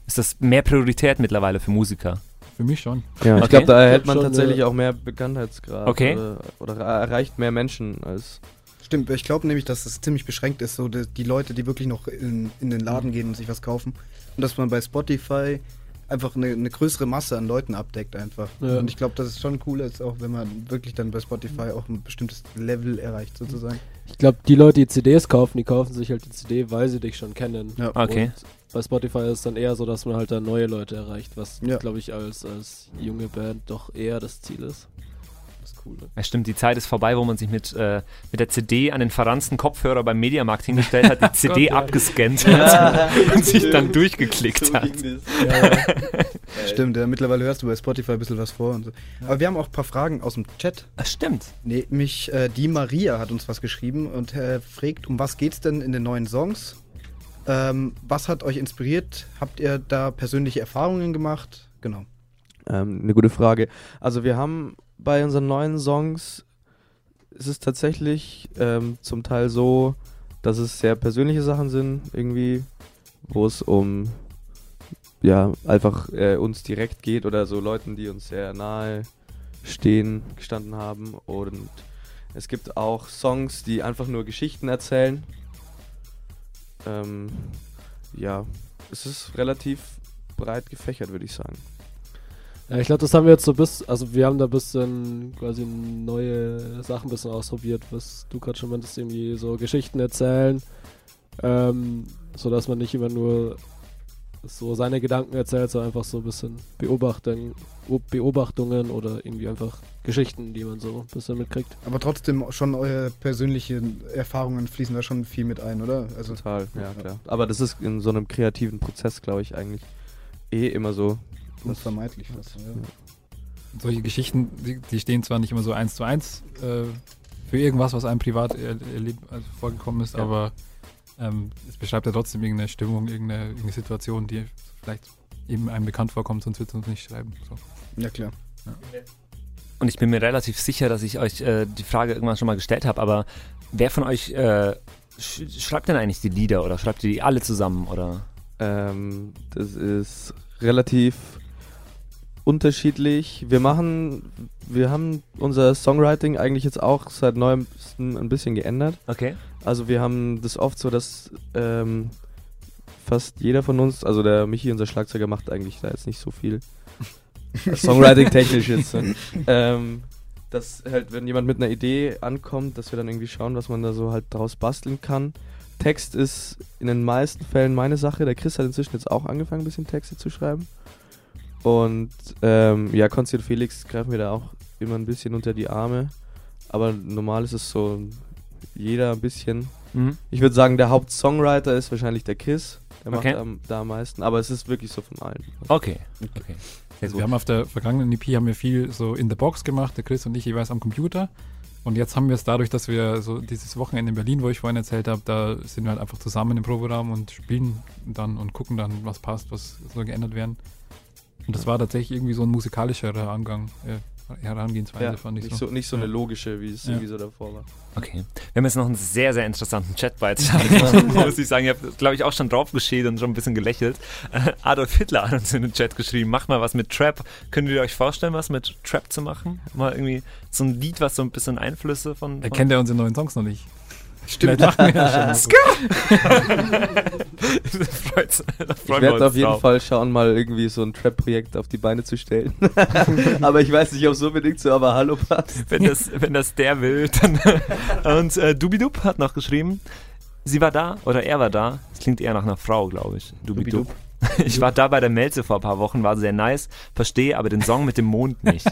Ist das mehr Priorität mittlerweile für Musiker? Für mich schon. ja, Okay. ich glaube, da erhält man schon, tatsächlich äh, auch mehr Bekanntheitsgrad. Okay. Oder, oder erreicht mehr Menschen als. Stimmt, ich glaube nämlich, dass es ziemlich beschränkt ist, so die, die Leute, die wirklich noch in, in den Laden gehen und sich was kaufen. Und dass man bei Spotify einfach eine, eine größere Masse an Leuten abdeckt einfach. Ja. Und ich glaube, dass es schon cool ist, auch wenn man wirklich dann bei Spotify auch ein bestimmtes Level erreicht sozusagen. Ich glaube, die Leute, die CDs kaufen, die kaufen sich halt die CD, weil sie dich schon kennen. Ja. Okay. Und bei Spotify ist es dann eher so, dass man halt dann neue Leute erreicht, was, Ja. glaube ich, als, als junge Band doch eher das Ziel ist. Das ist cool. Ne? Ja, stimmt, die Zeit ist vorbei, wo man sich mit, äh, mit der CD an den verransten Kopfhörer beim Mediamarkt hingestellt hat, die CD ja. abgescannt hat und sich dann durchgeklickt hat. Stimmt, ja, mittlerweile hörst du bei Spotify ein bisschen was vor und so. Aber wir haben auch ein paar Fragen aus dem Chat. Das stimmt. Nämlich äh, die Maria hat uns was geschrieben und äh, fragt, um was geht's denn in den neuen Songs? Ähm, was hat euch inspiriert? Habt ihr da persönliche Erfahrungen gemacht? Genau. Ähm, eine gute Frage. Also wir haben bei unseren neuen Songs, ist es tatsächlich ähm, zum Teil so, dass es sehr persönliche Sachen sind, irgendwie, wo es um ja, einfach äh, uns direkt geht oder so Leuten, die uns sehr nahe stehen, gestanden haben. Und es gibt auch Songs, die einfach nur Geschichten erzählen. Ähm, ja, es ist relativ breit gefächert, würde ich sagen. Ja, ich glaube, das haben wir jetzt so bis, also wir haben da ein bisschen quasi neue Sachen ein bisschen ausprobiert, was du gerade schon meintest, irgendwie so Geschichten erzählen, ähm, so dass man nicht immer nur so seine Gedanken erzählt, sondern einfach so ein bisschen Beobachten, Beobachtungen oder irgendwie einfach Geschichten, die man so ein bisschen mitkriegt. Aber trotzdem schon eure persönlichen Erfahrungen fließen da schon viel mit ein, oder? Also Total, ja, klar. Aber das ist in so einem kreativen Prozess, glaube ich, eigentlich eh immer so. Unvermeidlich was. Ja. Solche Geschichten, die, die stehen zwar nicht immer so eins zu eins äh, für irgendwas, was einem privat er, erleb, also vorgekommen ist, Ja. aber ähm, es beschreibt ja trotzdem irgendeine Stimmung, irgendeine, irgendeine Situation, die vielleicht eben einem bekannt vorkommt, sonst wird es uns nicht schreiben. So. ja, klar. Und ich bin mir relativ sicher, dass ich euch äh, die Frage irgendwann schon mal gestellt habe, aber wer von euch äh, sch schreibt denn eigentlich die Lieder oder schreibt ihr die alle zusammen oder? Ähm, das ist relativ unterschiedlich. Wir machen, wir haben unser Songwriting eigentlich jetzt auch seit neuem ein bisschen geändert. Okay. Also wir haben das oft so, dass ähm, fast jeder von uns, also der Michi, unser Schlagzeuger, macht eigentlich da jetzt nicht so viel. Songwriting technisch jetzt. ne? ähm, dass halt, wenn jemand mit einer Idee ankommt, dass wir dann irgendwie schauen, was man da so halt draus basteln kann. Text ist in den meisten Fällen meine Sache. Der Chris hat inzwischen jetzt auch angefangen, ein bisschen Texte zu schreiben. Und ähm, ja, Konsti und Felix greifen mir da auch immer ein bisschen unter die Arme. Aber normal ist es so, jeder ein bisschen. Mhm. Ich würde sagen, der Hauptsongwriter ist wahrscheinlich der Chris. Der Okay. macht am, da am meisten. Aber es ist wirklich so von allen. Okay. okay. Also wir haben auf der vergangenen EP haben wir viel so in the box gemacht, der Chris und ich jeweils am Computer. Und jetzt haben wir es dadurch, dass wir so dieses Wochenende in Berlin, wo ich vorhin erzählt habe, da sind wir halt einfach zusammen im Proberaum und spielen dann und gucken dann, was passt, was soll geändert werden. Und das war tatsächlich irgendwie so ein musikalischerer Angang, äh, Herangehensweise, fand ich nicht so. so. Nicht so eine logische, wie es Ja. irgendwie so davor war. Okay. Wir haben jetzt noch einen sehr, sehr interessanten Chat-Beitrag. muss ich sagen, ihr habt, glaube ich, auch schon drauf geschält und schon ein bisschen gelächelt. Äh, Adolf Hitler hat uns in den Chat geschrieben, macht mal was mit Trap. Könnt ihr euch vorstellen, was mit Trap zu machen? Mal irgendwie so ein Lied, was so ein bisschen Einflüsse von... Er von kennt ja unsere neuen Songs noch nicht. Stimmt. Machen wir ja schon. Freut's- Ich werde auf jeden drauf. Fall schauen, mal irgendwie so ein Trap-Projekt auf die Beine zu stellen. aber ich weiß nicht, ob es unbedingt so aber Hallo passt. wenn das, wenn das der will, dann. Und äh, Dubidub hat noch geschrieben, sie war da oder er war da. Das klingt eher nach einer Frau, glaube ich. Dubidub. Ich war da bei der Melze vor ein paar Wochen, war sehr nice, verstehe aber den Song mit dem Mond nicht.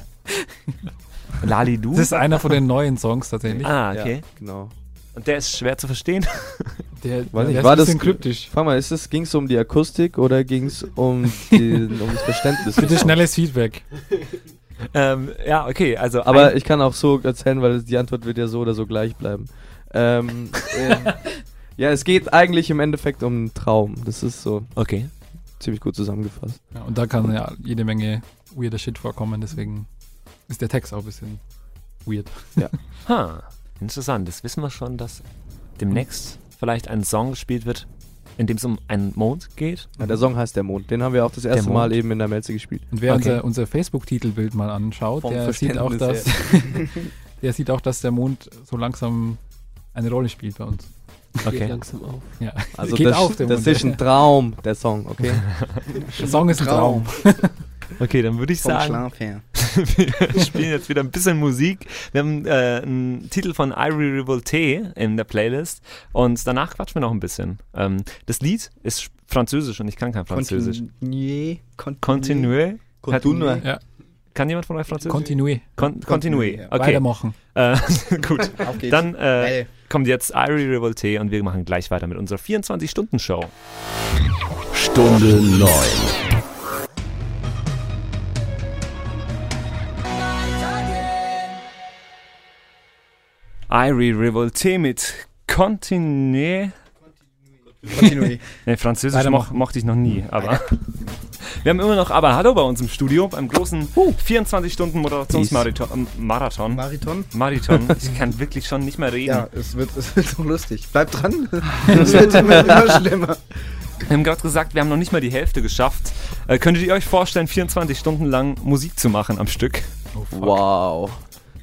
Lali Du? Das ist einer von den neuen Songs tatsächlich. ah, okay. Ja, genau. Und der ist schwer zu verstehen. Der, Weiß nicht, der war ist ein das- bisschen kryptisch. Frag mal, ging es um die Akustik oder ging es um, um das Verständnis? Bitte schnelles Feedback. ähm, ja, okay, also. Aber ich kann auch so erzählen, weil die Antwort wird ja so oder so gleich bleiben. Ähm, äh, ja, es geht eigentlich im Endeffekt um einen Traum. Das ist so okay. ziemlich gut zusammengefasst. Ja, und da kann ja jede Menge weirder Shit vorkommen, deswegen ist der Text auch ein bisschen weird. Ha, interessant. Das wissen wir schon, dass demnächst vielleicht ein Song gespielt wird, in dem es um einen Mond geht. Ja, der Song heißt Der Mond. Den haben wir auch das erste. Mal eben in der Melze gespielt. Und wer Okay. unser, unser Facebook-Titelbild mal anschaut, Vom der sieht, auch, dass, der sieht auch, dass der Mond so langsam eine Rolle spielt bei uns. Geht Okay. langsam auf. Ja. Also Geht das, auf, der das Mond. ist ein Traum, der Song, okay? Der Song ist ein Traum. Okay, dann würde ich Vom sagen, Schlaf her. Wir spielen jetzt wieder ein bisschen Musik. Wir haben äh, einen Titel von Irie Revolte in der Playlist und danach quatschen wir noch ein bisschen. Ähm, das Lied ist französisch und ich kann kein Französisch. Continue. Continue. Continue. Ja. Kann jemand von euch Französisch? Continue. Con Continue. Okay. Weitermachen. Äh, gut. Dann äh, kommt jetzt Irie Revolte und wir machen gleich weiter mit unserer 24-Stunden-Show. Stunde 9. Irie Revolte mit Continue. Continue. Nee, Französisch mo mochte ich noch nie, aber. Wir haben immer noch aber Hallo bei uns im Studio beim großen 24-Stunden-Moderationsmarathon. ähm, Marathon. Marathon? Marathon. Ich kann wirklich schon nicht mehr reden. Ja, es wird, es wird so lustig. Bleib dran. Es wird immer, immer schlimmer. Wir haben gerade gesagt, wir haben noch nicht mal die Hälfte geschafft. Äh, könntet ihr euch vorstellen, 24 Stunden lang Musik zu machen am Stück? Oh. Wow.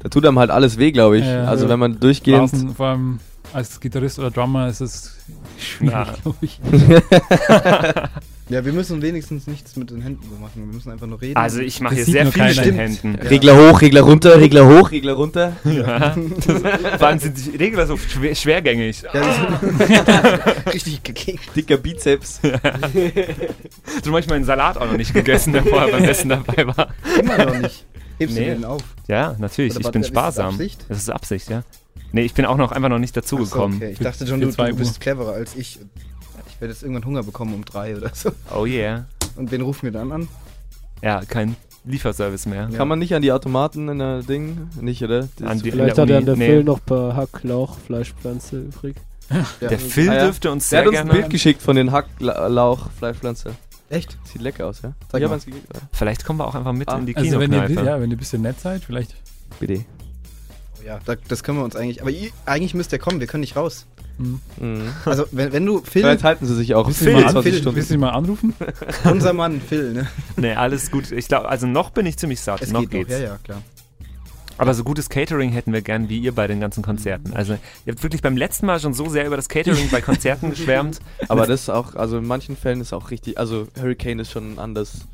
Da tut einem halt alles weh, glaube ich. Ja. also wenn man durchgehend. Blasen, vor allem als Gitarrist oder Drummer ist es schwierig, Ja. glaube ich. Ja, wir müssen wenigstens nichts mit den Händen so machen. Wir müssen einfach nur reden. Also ich mache hier sehr viel mit den. Händen. Ja. Regler hoch, Regler runter, Regler hoch, Regler runter. Ja. Das, vor allem sind die Regler so schwer, schwergängig. Ja, das richtig gekickt. Dicker Bizeps. So manchmal einen Salat auch noch nicht gegessen, der vorher beim Essen dabei war. Immer noch nicht. Hebst Nee. du den auf? Ja, natürlich. Oder Ich bin ist das sparsam. Absicht? Das ist Absicht, ja. Nee, ich bin auch noch einfach noch nicht Ach so, dazugekommen. okay. Ich dachte schon, du, du bist cleverer als ich. Ich werde jetzt irgendwann Hunger bekommen um drei oder so. Oh yeah. Und wen rufen wir dann an? Ja, kein Lieferservice mehr. Ja. Kann man nicht an die Automaten in der Ding? Nicht, oder? An die- Vielleicht hat der ja der Uni- Phil nee. noch ein paar Hack, Lauch, Fleischpflanze übrig. Ja. Der Phil Ah, ja. dürfte uns Der sehr hat uns ein gerne. Bild geschickt von den Hacklauch, Fleischpflanze. Echt? Sieht lecker aus, ja? Zeig ich hab mal. ja. Vielleicht kommen wir auch einfach mit Ah, in die Also wenn ihr, Kinokneipe. ja, wenn ihr ein bisschen nett seid, vielleicht. Bitte. Oh ja, da, das können wir uns eigentlich. Aber ihr, eigentlich müsst ihr kommen, wir können nicht raus. Hm. Mhm. Also, wenn, wenn du Phil, Vielleicht halten sie sich auch Willst du ihn mal, an, 24 Phil, Stunden. willst du ihn mal anrufen? unser Mann Phil, ne? Nee, alles gut. Ich glaube, also noch bin ich ziemlich satt. Es noch geht geht's. noch, ja, ja, klar. Aber so gutes Catering hätten wir gern wie ihr bei den ganzen Konzerten. Also ihr habt wirklich beim letzten Mal schon so sehr über das Catering bei Konzerten geschwärmt. Aber das ist auch, also in manchen Fällen ist auch richtig, also Hurricane ist schon anders,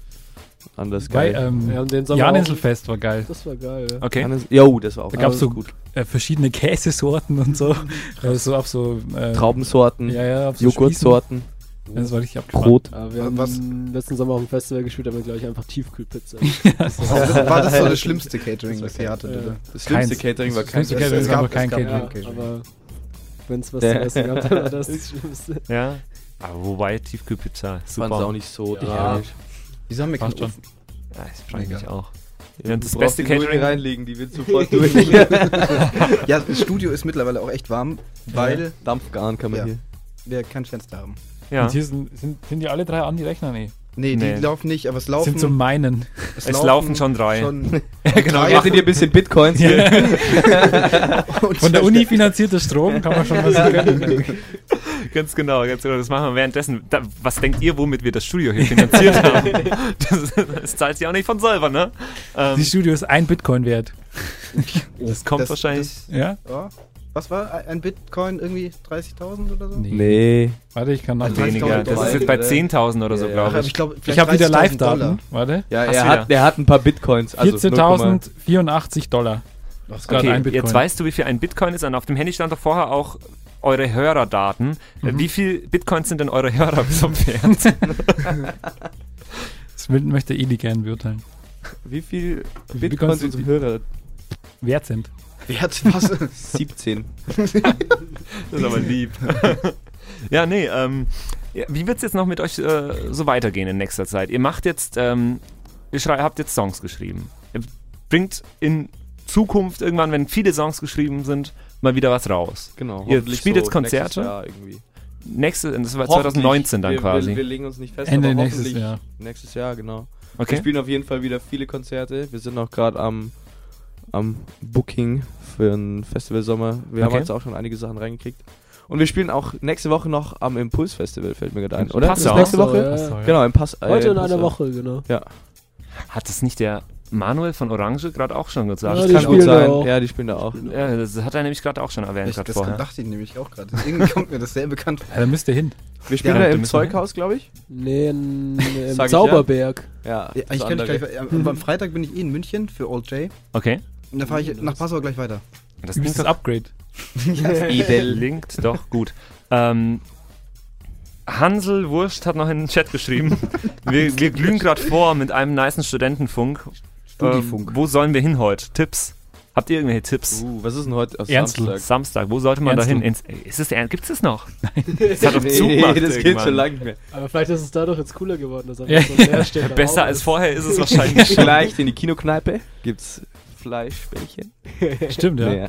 anders Bei geil. ähm, Ja, und den Janinselfest war geil. Das war geil, ja. Okay. Jo, das war auch Da gab es so gut. äh, verschiedene Käsesorten und so. so auf so äh, Traubensorten, Ja, ja, auf so Joghurtsorten, Spießen. Das war richtig abgefahren. Brot. Ja, wir haben Was- letzten Sommer auf dem Festival gespielt, haben wir, glaube ich, einfach Tiefkühlpizza. Also, war das so das schlimmste Catering, das ihr hattet, Ja. oder? Das schlimmste Keins. Catering war Das kein Catering es gab- kein Catering. ja, aber wenn es was zu essen gab, dann war das das Schlimmste. Ja. Aber wobei Tiefkühlpizza, Ich fand super. es auch nicht so Ja. Wieso haben wir keinen schon. Ofen? Ja, ich frage mich Mega. auch. Ja, und das du beste Catering- reinlegen, die wird sofort durch. Ja, das Studio ist mittlerweile auch echt warm, weil Dampfgarn kann man Ja. hier. wir kein Fenster haben. Ja. Und hier sind, sind, sind die alle drei an, die Rechner? Nee. Nee, Nee. die laufen nicht, aber es laufen. Sind zum Meinen. Es laufen schon drei. Schon Ja, genau. drei- Jetzt sind hier ein bisschen Bitcoins hier. Von der Uni finanzierter Strom kann man schon was gönnen. Ganz genau, ganz genau. Das machen wir währenddessen. Da, was denkt ihr, womit wir das Studio hier finanziert haben? Das, das zahlt sich auch nicht von selber, ne? Ähm, Die Studio ist ein Bitcoin wert. das kommt das- wahrscheinlich. Ja? Ja. Was war ein Bitcoin irgendwie 30.000 oder so? Nee. Nee. Warte, ich kann nach. Also weniger. Das ist jetzt bei 10.000 oder so, Ja, glaube ich. ich glaube, Ich habe wieder Live-Daten. Warte. Ja, er hat, er hat ein paar Bitcoins. Also 14.084 Dollar. Das ist Okay, ein Bitcoin. jetzt weißt du, wie viel ein Bitcoin ist. Und auf dem Handy stand doch vorher auch eure Hörerdaten. Äh, Mhm. Wie viel Bitcoins sind denn eure Hörer so wert? Das möchte Eli gern beurteilen. Wie viel Wie viel Bitcoins Bitcoins unsere Hörer? Wert sind. Wert was? 17. Das ist aber lieb. ja, nee, ähm, wie wird es jetzt noch mit euch äh, so weitergehen in nächster Zeit? Ihr macht jetzt, ähm, ihr schrei- habt jetzt Songs geschrieben. Ihr bringt in Zukunft irgendwann, wenn viele Songs geschrieben sind, mal wieder was raus. Genau. Ihr hoffentlich spielt jetzt Konzerte? nächstes Jahr irgendwie. Nächste, das war Hoffentlich. 2019 dann wir, quasi. Wir, wir legen uns nicht fest, Ende aber nächstes hoffentlich Jahr. Nächstes Jahr, genau. Wir okay. spielen auf jeden Fall wieder viele Konzerte. Wir sind auch gerade am, am Booking für einen Festivalsommer. Wir haben Okay. jetzt auch schon einige Sachen reingekriegt. Und wir spielen auch nächste Woche noch am Impulsfestival, fällt mir gerade ein, oder? Passau. Ist nächste Woche? Ja. Achso, ja. Genau, im Pass. äh, Heute in Passau. einer Woche, genau. Hat das nicht der Manuel von Orange gerade auch schon gesagt? Ja, Das die kann gut spielen da sein. auch. Ja, die spielen da auch. Ja, das hat er nämlich gerade auch schon erwähnt, Ich, gerade das vorher. dachte ich nämlich auch gerade. Deswegen kommt mir das sehr bekannt vor. Ja, da müsst ihr hin. Wir spielen Ja, da im. Zeughaus, glaube ich. Nee, in, im ja? Zauberberg. Ja, Ja, ich kann andere. gleich, am, am Freitag bin ich eh in München für Old J. Okay. Und dann fahre ich nach Passau gleich weiter. Das bist das Upgrade. Edel. klingt doch gut. Ähm, Hansel Wurst hat noch in den Chat geschrieben. Wir, wir glühen gerade vor mit einem nicen Studentenfunk. Studifunk. wo sollen wir hin heute? Tipps? Habt ihr irgendwelche Tipps? Uh, was ist denn heute? aus Ernstl. Samstag? Samstag, wo sollte man da hin? Ins, ist es? Gibt es das noch? Das hat doch Nee, das geht schon lange nicht mehr. Aber vielleicht ist es dadurch jetzt cooler geworden, dass Ja. so Besser als ist. vorher ist es wahrscheinlich schon. Vielleicht in die Kinokneipe gibt's Fleischbällchen. Stimmt, ja. Nee.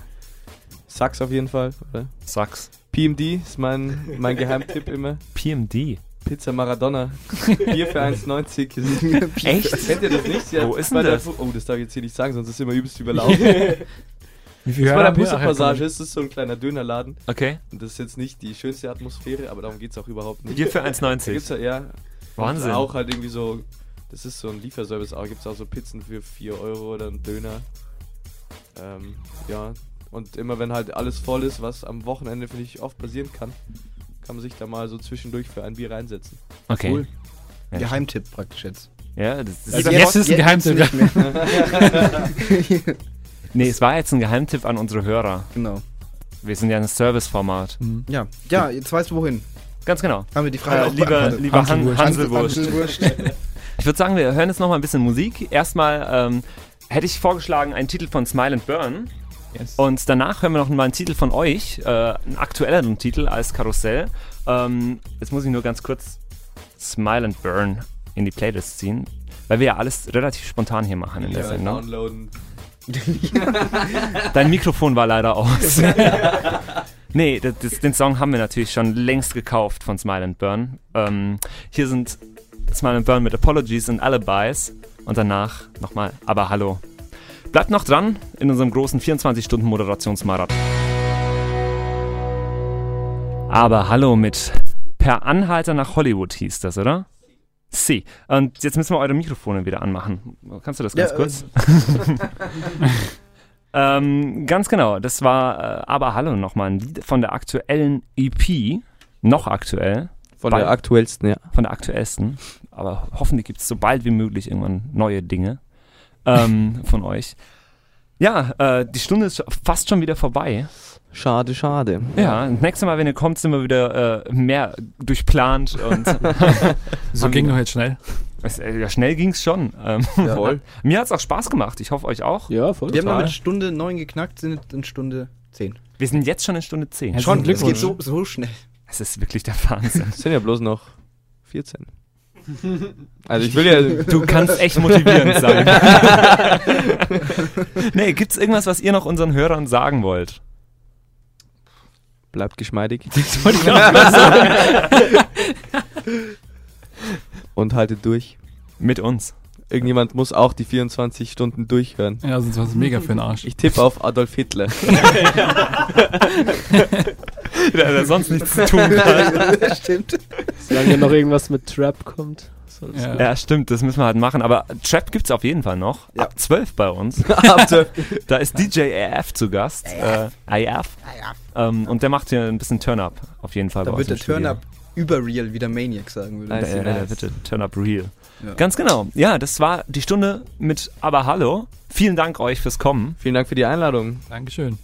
Sachs auf jeden Fall, oder? Sachs. PMD ist mein, mein Geheimtipp immer. PMD. Pizza Maradona. Bier für 1,90. Echt? Kennt ihr das nicht? Ja, Wo ist denn das? Oh, das darf ich jetzt hier nicht sagen, sonst ist es immer übelst überlaufen. Wie viel Das war der? Bussepassage, ist das so ein kleiner Dönerladen. Okay. Und das ist jetzt nicht die schönste Atmosphäre, aber darum geht's auch überhaupt nicht. Bier für Da gibt's 1,90. ja, ja Wahnsinn. auch halt irgendwie so, das ist so ein Lieferservice, auch gibt's auch so Pizzen für 4 Euro oder einen Döner. Ähm, ja, und immer wenn halt alles voll ist, was am Wochenende, finde ich, oft passieren kann, kann man sich da mal so zwischendurch für ein Bier reinsetzen. Okay. Cool. Ja, Geheimtipp praktisch jetzt. Ja, das, das Also ist jetzt ist ein Geheimtipp. nicht mehr. Nee, es war jetzt ein Geheimtipp an unsere Hörer. genau. Wir sind ja ein Serviceformat. Mhm. Ja, ja, jetzt weißt du wohin. Ganz genau. Haben wir die Frage Äh, auch lieber lieber Han Hanselwurst. Hanselwurst. Ich würde sagen, wir hören jetzt noch mal ein bisschen Musik. Erstmal ähm, hätte ich vorgeschlagen einen Titel von Smile and Burn. Yes. Und danach hören wir noch mal einen Titel von euch, äh, einen aktuelleren Titel als Karussell. Ähm, jetzt muss ich nur ganz kurz Smile and Burn in die Playlist ziehen, weil wir ja alles relativ spontan hier machen in der Ja, Sendung. downloaden. Dein Mikrofon war leider aus. nee, das, das, den Song haben wir natürlich schon längst gekauft von Smile and Burn. Ähm, hier sind Smile and Burn mit Apologies und Alibis und danach nochmal Aber Hallo. Bleibt noch dran in unserem großen 24-Stunden-Moderationsmarathon. Aber Hallo mit Per Anhalter nach Hollywood hieß das, oder? Sie. Und jetzt müssen wir eure Mikrofone wieder anmachen. Kannst du das ganz Ja, kurz? ähm, ganz genau. Das war äh, Aber Hallo nochmal ein Lied von der aktuellen EP. Noch aktuell. Von Bald. der aktuellsten, ja. Von der aktuellsten. Aber hoffentlich gibt es so bald wie möglich irgendwann neue Dinge ähm, von euch. Ja, äh, die Stunde ist fast schon wieder vorbei. Schade, schade. Ja, das nächste Mal, wenn ihr kommt, sind wir wieder äh, mehr durchplant und So Haben ging doch jetzt schnell. es, äh, ja, schnell ging es schon. Ähm, Voll. mir hat es auch Spaß gemacht. Ich hoffe, euch auch. Ja, voll. Wir haben noch Total. mit Stunde 9 geknackt, sind in Stunde 10. Wir sind jetzt schon in Stunde 10. Herzlichen Schon, es Glückwunsch. geht so, so schnell. Es ist wirklich der Wahnsinn. Es sind ja bloß noch 14. Also ich will ja. Du kannst echt motivierend sein. nee, gibt's irgendwas, was ihr noch unseren Hörern sagen wollt? Bleibt geschmeidig Das wollte ich auch sagen. und haltet durch. Mit uns. Irgendjemand muss auch die 24 Stunden durchhören. Ja, sonst war es mega für den Arsch. Ich tippe auf Adolf Hitler. Der, der sonst nichts zu tun hat. Stimmt. Solange noch irgendwas mit Trap kommt. Ja. Ja, stimmt, das müssen wir halt machen. Aber Trap gibt's auf jeden Fall noch. Ja. Ab 12 bei uns. Da ist DJ AF zu Gast. Äh, AF. Ähm, und der macht hier ein bisschen Turn-Up. Auf jeden Fall Da bei wird uns der. Turn-Up überreal, wie der Maniac sagen würde. Nice. Äh, äh, bitte, Turn Up Real. Ja. Ganz genau. Ja, das war die Stunde mit Aber Hallo. Vielen Dank euch fürs Kommen. Vielen Dank für die Einladung. Dankeschön.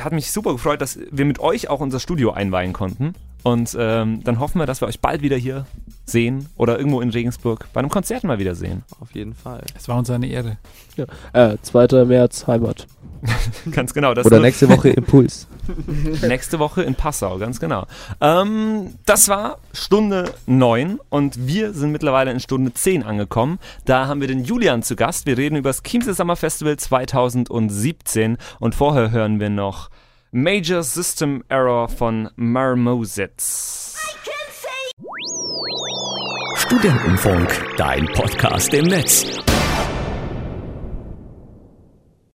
Hat mich super gefreut, dass wir mit euch auch unser Studio einweihen konnten. Und ähm, dann hoffen wir, dass wir euch bald wieder hier sehen oder irgendwo in Regensburg bei einem Konzert mal wieder sehen. Auf jeden Fall. Es war uns eine Ehre. Äh, 2. März, Heimat. Ganz genau. Das Oder nächste Woche Impuls. nächste Woche in Passau, ganz genau. Ähm, das war Stunde 9 und wir sind mittlerweile in Stunde 10 angekommen. Da haben wir den Julian zu Gast. Wir reden über das Chiemsee Summer Festival 2017 und vorher hören wir noch Major System Error von Marmosets. Studentenfunk, dein Podcast im Netz.